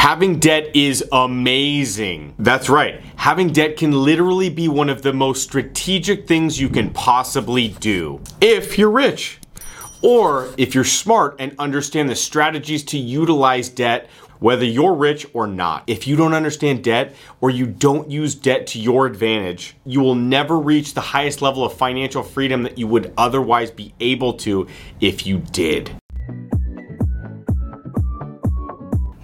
Having debt is amazing. That's right. Having debt can literally be one of the most strategic things you can possibly do if you're rich. Or if you're smart and understand the strategies to utilize debt, whether you're rich or not. If you don't understand debt or you don't use debt to your advantage, you will never reach the highest level of financial freedom that you would otherwise be able to if you did.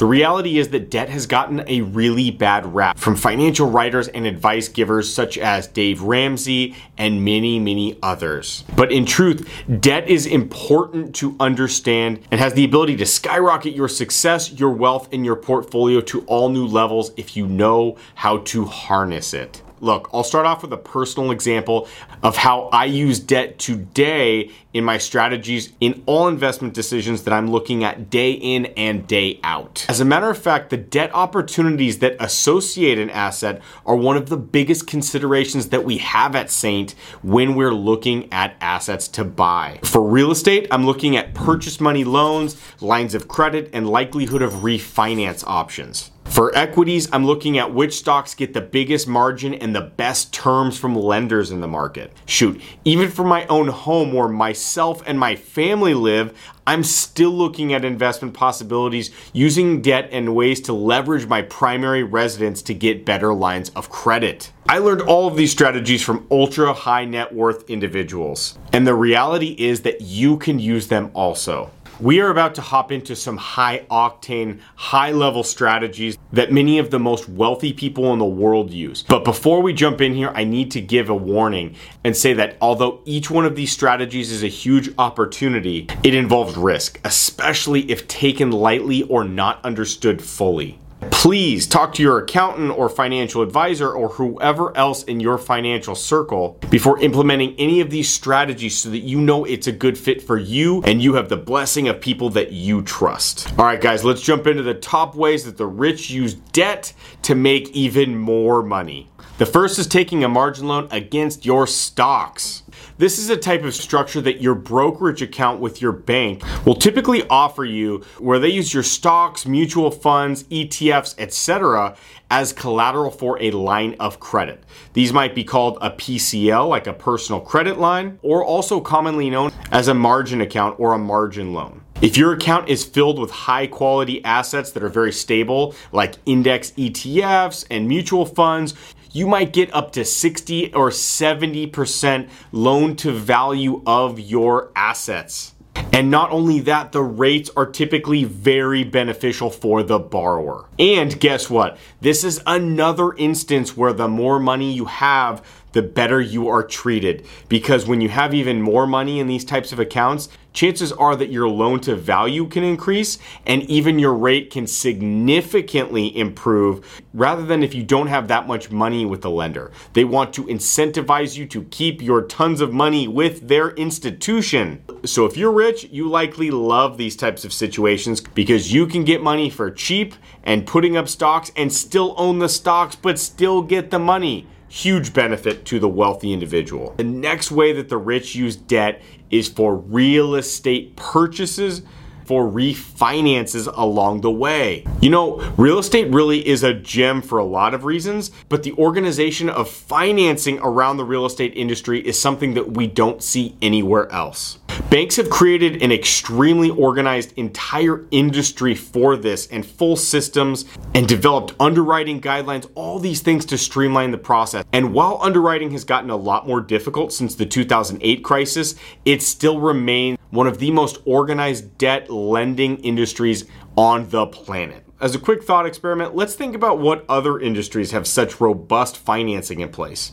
The reality is that debt has gotten a really bad rap from financial writers and advice givers such as Dave Ramsey and many, many others. But in truth, debt is important to understand and has the ability to skyrocket your success, your wealth, and your portfolio to all new levels if you know how to harness it. Look, I'll start off with a personal example of how I use debt today in my strategies in all investment decisions that I'm looking at day in and day out. As a matter of fact, the debt opportunities that associate an asset are one of the biggest considerations that we have at Saint when we're looking at assets to buy. For real estate, I'm looking at purchase money loans, lines of credit, and likelihood of refinance options. For equities, I'm looking at which stocks get the biggest margin and the best terms from lenders in the market. Shoot, even for my own home where myself and my family live, I'm still looking at investment possibilities using debt and ways to leverage my primary residence to get better lines of credit. I learned all of these strategies from ultra high net worth individuals, and the reality is that you can use them also. We are about to hop into some high octane, high level strategies that many of the most wealthy people in the world use. But before we jump in here, I need to give a warning and say that although each one of these strategies is a huge opportunity, it involves risk, especially if taken lightly or not understood fully please talk to your accountant or financial advisor or whoever else in your financial circle before implementing any of these strategies so that you know it's a good fit for you and you have the blessing of people that you trust. All right, guys, let's jump into the top ways that the rich use debt to make even more money. The first is taking a margin loan against your stocks. This is a type of structure that your brokerage account with your bank will typically offer you where they use your stocks, mutual funds, ETFs, etc. as collateral for a line of credit. These might be called a PCL, like a personal credit line, or also commonly known as a margin account or a margin loan. If your account is filled with high quality assets that are very stable, like index ETFs and mutual funds, you might get up to 60 or 70% loan to value of your assets. And not only that, the rates are typically very beneficial for the borrower. And guess what? This is another instance where the more money you have, the better you are treated. Because when you have even more money in these types of accounts, chances are that your loan to value can increase and even your rate can significantly improve rather than if you don't have that much money with the lender. They want to incentivize you to keep your tons of money with their institution. So if you're rich, you likely love these types of situations because you can get money for cheap and putting up stocks and still own the stocks but still get the money huge benefit to the wealthy individual. The next way that the rich use debt is for real estate purchases for refinances along the way. You know, real estate really is a gem for a lot of reasons, but the organization of financing around the real estate industry is something that we don't see anywhere else. Banks have created an extremely organized entire industry for this and full systems and developed underwriting guidelines, all these things to streamline the process. And while underwriting has gotten a lot more difficult since the 2008 crisis, it still remains one of the most organized debt lending industries on the planet. As a quick thought experiment, let's think about what other industries have such robust financing in place.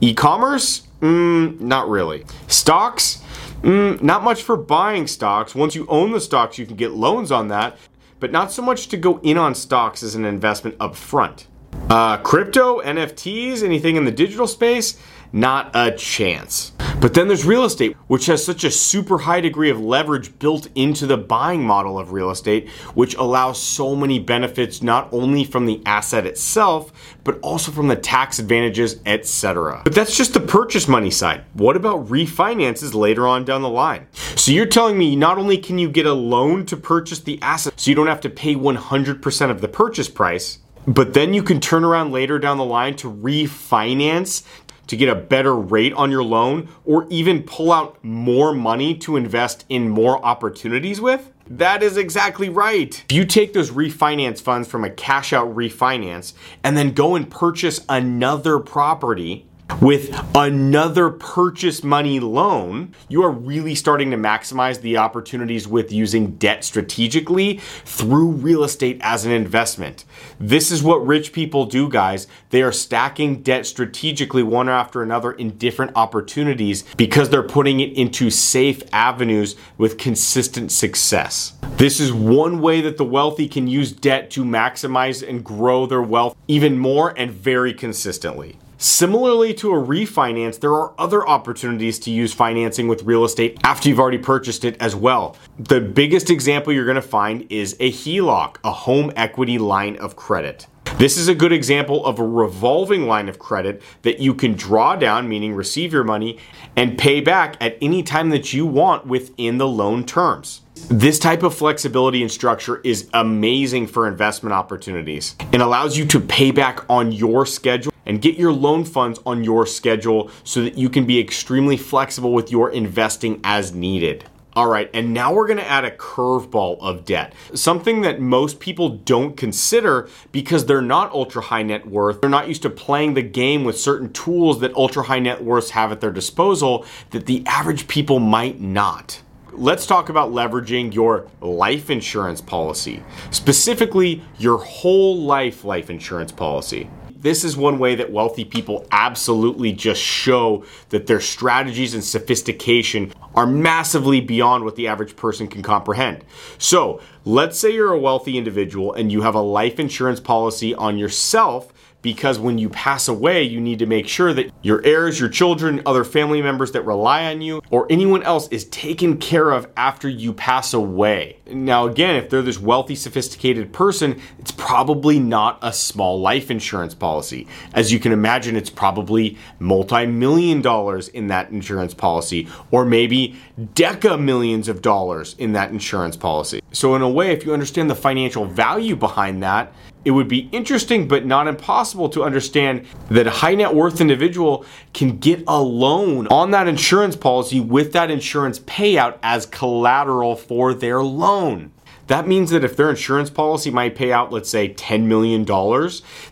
E commerce? Mm, not really. Stocks? Mm, not much for buying stocks. Once you own the stocks, you can get loans on that, but not so much to go in on stocks as an investment up front. Uh, crypto, NFTs, anything in the digital space? Not a chance. But then there's real estate, which has such a super high degree of leverage built into the buying model of real estate, which allows so many benefits not only from the asset itself, but also from the tax advantages, etc. But that's just the purchase money side. What about refinances later on down the line? So you're telling me not only can you get a loan to purchase the asset so you don't have to pay 100% of the purchase price, but then you can turn around later down the line to refinance to get a better rate on your loan or even pull out more money to invest in more opportunities with? That is exactly right. If you take those refinance funds from a cash out refinance and then go and purchase another property, with another purchase money loan, you are really starting to maximize the opportunities with using debt strategically through real estate as an investment. This is what rich people do, guys. They are stacking debt strategically one after another in different opportunities because they're putting it into safe avenues with consistent success. This is one way that the wealthy can use debt to maximize and grow their wealth even more and very consistently. Similarly to a refinance, there are other opportunities to use financing with real estate after you've already purchased it as well. The biggest example you're going to find is a HELOC, a home equity line of credit. This is a good example of a revolving line of credit that you can draw down, meaning receive your money, and pay back at any time that you want within the loan terms. This type of flexibility and structure is amazing for investment opportunities and allows you to pay back on your schedule and get your loan funds on your schedule so that you can be extremely flexible with your investing as needed. All right, and now we're gonna add a curveball of debt. Something that most people don't consider because they're not ultra high net worth. They're not used to playing the game with certain tools that ultra high net worths have at their disposal that the average people might not let's talk about leveraging your life insurance policy, specifically your whole life life insurance policy. This is one way that wealthy people absolutely just show that their strategies and sophistication are massively beyond what the average person can comprehend. So, let's say you're a wealthy individual and you have a life insurance policy on yourself because when you pass away, you need to make sure that your heirs, your children, other family members that rely on you, or anyone else is taken care of after you pass away. Now, again, if they're this wealthy, sophisticated person, it's probably not a small life insurance policy. As you can imagine, it's probably multi million dollars in that insurance policy, or maybe deca millions of dollars in that insurance policy. So, in a way, if you understand the financial value behind that, it would be interesting but not impossible to understand that a high net worth individual can get a loan on that insurance policy with that insurance payout as collateral for their loan. That means that if their insurance policy might pay out, let's say, $10 million,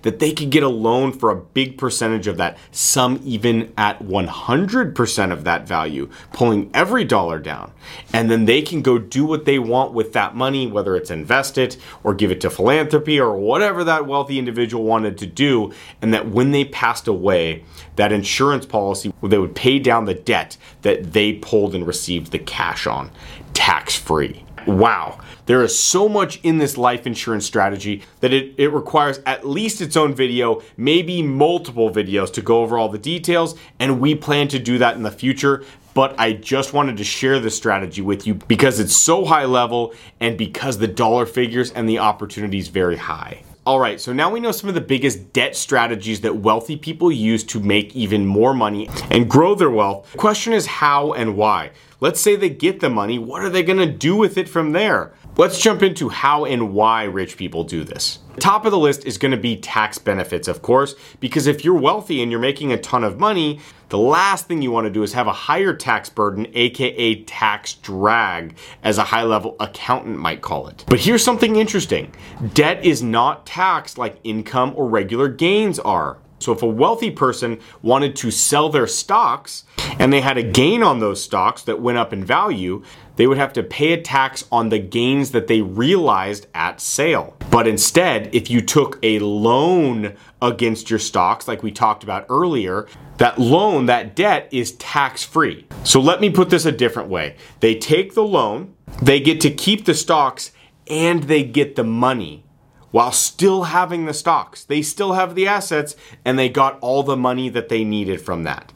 that they could get a loan for a big percentage of that, some even at 100% of that value, pulling every dollar down. And then they can go do what they want with that money, whether it's invest it or give it to philanthropy or whatever that wealthy individual wanted to do. And that when they passed away, that insurance policy, they would pay down the debt that they pulled and received the cash on tax free. Wow. There is so much in this life insurance strategy that it, it requires at least its own video, maybe multiple videos to go over all the details, and we plan to do that in the future. But I just wanted to share this strategy with you because it's so high level and because the dollar figures and the opportunities very high. All right, so now we know some of the biggest debt strategies that wealthy people use to make even more money and grow their wealth. The question is how and why. Let's say they get the money, what are they gonna do with it from there? Let's jump into how and why rich people do this. Top of the list is gonna be tax benefits, of course, because if you're wealthy and you're making a ton of money, the last thing you wanna do is have a higher tax burden, aka tax drag, as a high level accountant might call it. But here's something interesting debt is not taxed like income or regular gains are. So if a wealthy person wanted to sell their stocks and they had a gain on those stocks that went up in value, they would have to pay a tax on the gains that they realized at sale. But instead, if you took a loan against your stocks, like we talked about earlier, that loan, that debt is tax free. So let me put this a different way. They take the loan, they get to keep the stocks, and they get the money while still having the stocks. They still have the assets and they got all the money that they needed from that.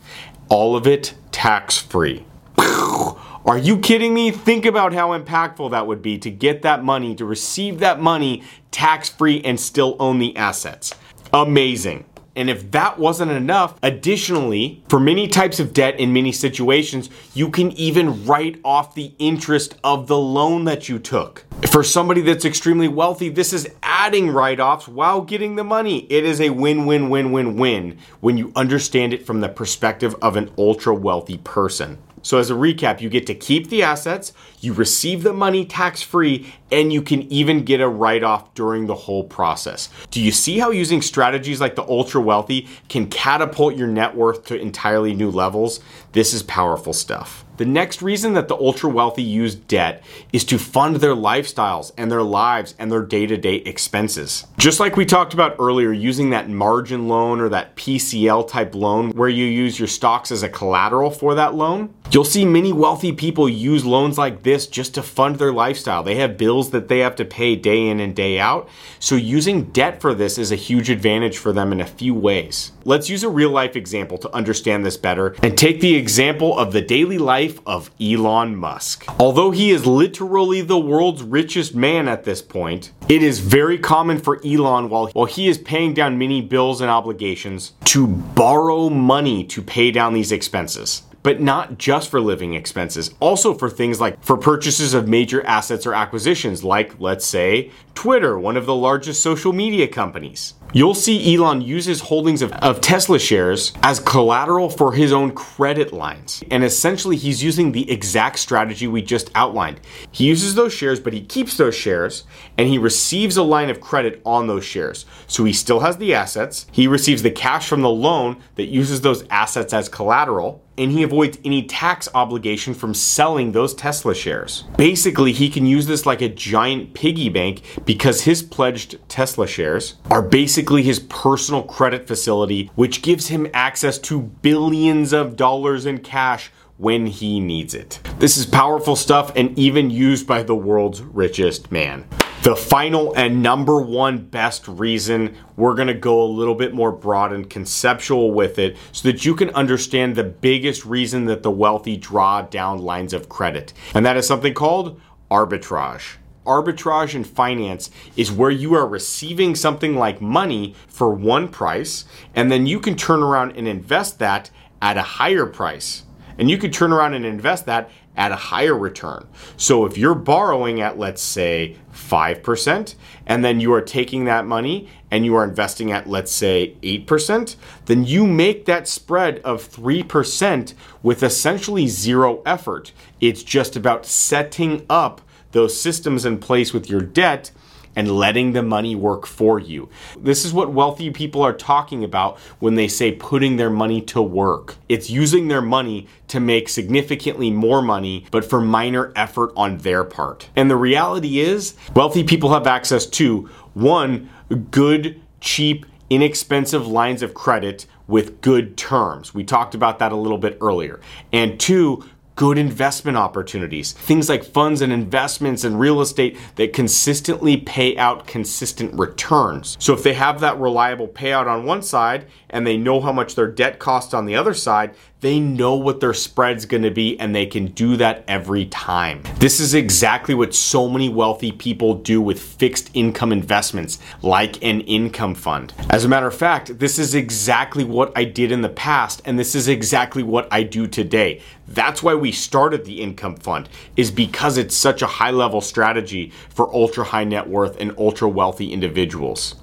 All of it tax free. Are you kidding me? Think about how impactful that would be to get that money, to receive that money tax free and still own the assets. Amazing. And if that wasn't enough, additionally, for many types of debt in many situations, you can even write off the interest of the loan that you took. For somebody that's extremely wealthy, this is adding write offs while getting the money. It is a win win win win win when you understand it from the perspective of an ultra wealthy person. So, as a recap, you get to keep the assets, you receive the money tax free, and you can even get a write off during the whole process. Do you see how using strategies like the ultra wealthy can catapult your net worth to entirely new levels? This is powerful stuff. The next reason that the ultra wealthy use debt is to fund their lifestyles and their lives and their day to day expenses. Just like we talked about earlier, using that margin loan or that PCL type loan where you use your stocks as a collateral for that loan, you'll see many wealthy people use loans like this just to fund their lifestyle. They have bills that they have to pay day in and day out. So using debt for this is a huge advantage for them in a few ways. Let's use a real life example to understand this better and take the example of the daily life of Elon Musk. Although he is literally the world's richest man at this point, it is very common for Elon, while, while he is paying down many bills and obligations, to borrow money to pay down these expenses but not just for living expenses, also for things like for purchases of major assets or acquisitions, like, let's say, Twitter, one of the largest social media companies. You'll see Elon use his holdings of, of, Tesla shares as collateral for his own credit lines. And essentially, he's using the exact strategy we just outlined. He uses those shares, but he keeps those shares and he receives a line of credit on those shares. So he still has the assets. He receives the cash from the loan that uses those assets as collateral and he avoids any tax obligation from selling those Tesla shares. Basically, he can use this like a giant piggy bank because his pledged Tesla shares are basically his personal credit facility, which gives him access to billions of dollars in cash when he needs it. This is powerful stuff and even used by the world's richest man. The final and number one best reason, we're going to go a little bit more broad and conceptual with it so that you can understand the biggest reason that the wealthy draw down lines of credit. And that is something called arbitrage. Arbitrage in finance is where you are receiving something like money for one price, and then you can turn around and invest that at a higher price. And you could turn around and invest that at a higher return. So if you're borrowing at, let's say, 5%, and then you are taking that money and you are investing at, let's say, 8%, then you make that spread of 3% with essentially zero effort. It's just about setting up those systems in place with your debt and letting the money work for you. This is what wealthy people are talking about when they say putting their money to work. It's using their money to make significantly more money, but for minor effort on their part. And the reality is, wealthy people have access to one, good, cheap, inexpensive lines of credit with good terms. We talked about that a little bit earlier. And two, good investment opportunities. Things like funds and investments and real estate that consistently pay out consistent returns. So if they have that reliable payout on one side and they know how much their debt costs on the other side, they know what their spread's gonna be and they can do that every time. This is exactly what so many wealthy people do with fixed income investments, like an income fund. As a matter of fact, this is exactly what I did in the past, and this is exactly what I do today. That's why we started the income fund, is because it's such a high level strategy for ultra high net worth and ultra wealthy individuals.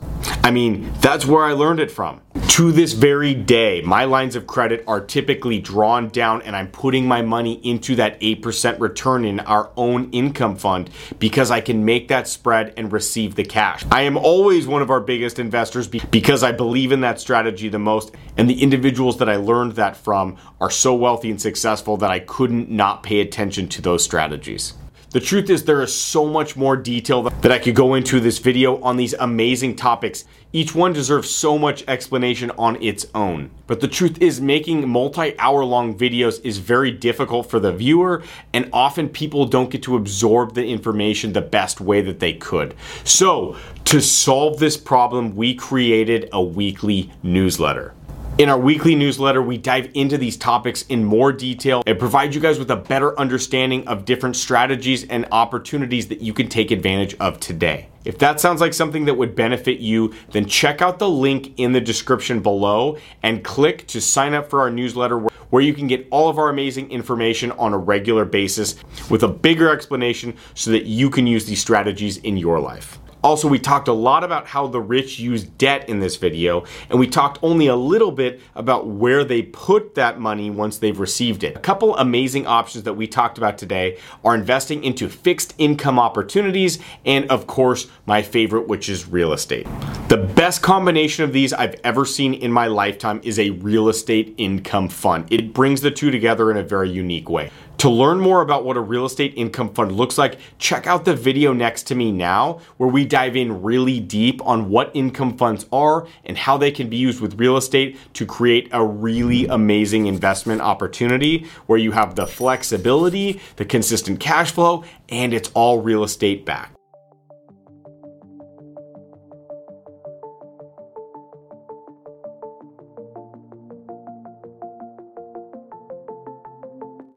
I mean, that's where I learned it from. To this very day, my lines of credit are typically drawn down and I'm putting my money into that 8% return in our own income fund because I can make that spread and receive the cash. I am always one of our biggest investors because I believe in that strategy the most and the individuals that I learned that from are so wealthy and successful that I couldn't not pay attention to those strategies. The truth is, there is so much more detail that I could go into this video on these amazing topics. Each one deserves so much explanation on its own. But the truth is, making multi hour long videos is very difficult for the viewer, and often people don't get to absorb the information the best way that they could. So, to solve this problem, we created a weekly newsletter. In our weekly newsletter, we dive into these topics in more detail and provide you guys with a better understanding of different strategies and opportunities that you can take advantage of today. If that sounds like something that would benefit you, then check out the link in the description below and click to sign up for our newsletter where you can get all of our amazing information on a regular basis with a bigger explanation so that you can use these strategies in your life. Also, we talked a lot about how the rich use debt in this video, and we talked only a little bit about where they put that money once they've received it. A couple amazing options that we talked about today are investing into fixed income opportunities, and of course, my favorite, which is real estate. The best combination of these I've ever seen in my lifetime is a real estate income fund. It brings the two together in a very unique way. To learn more about what a real estate income fund looks like, check out the video next to me now, where we dive in really deep on what income funds are and how they can be used with real estate to create a really amazing investment opportunity where you have the flexibility, the consistent cash flow, and it's all real estate backed.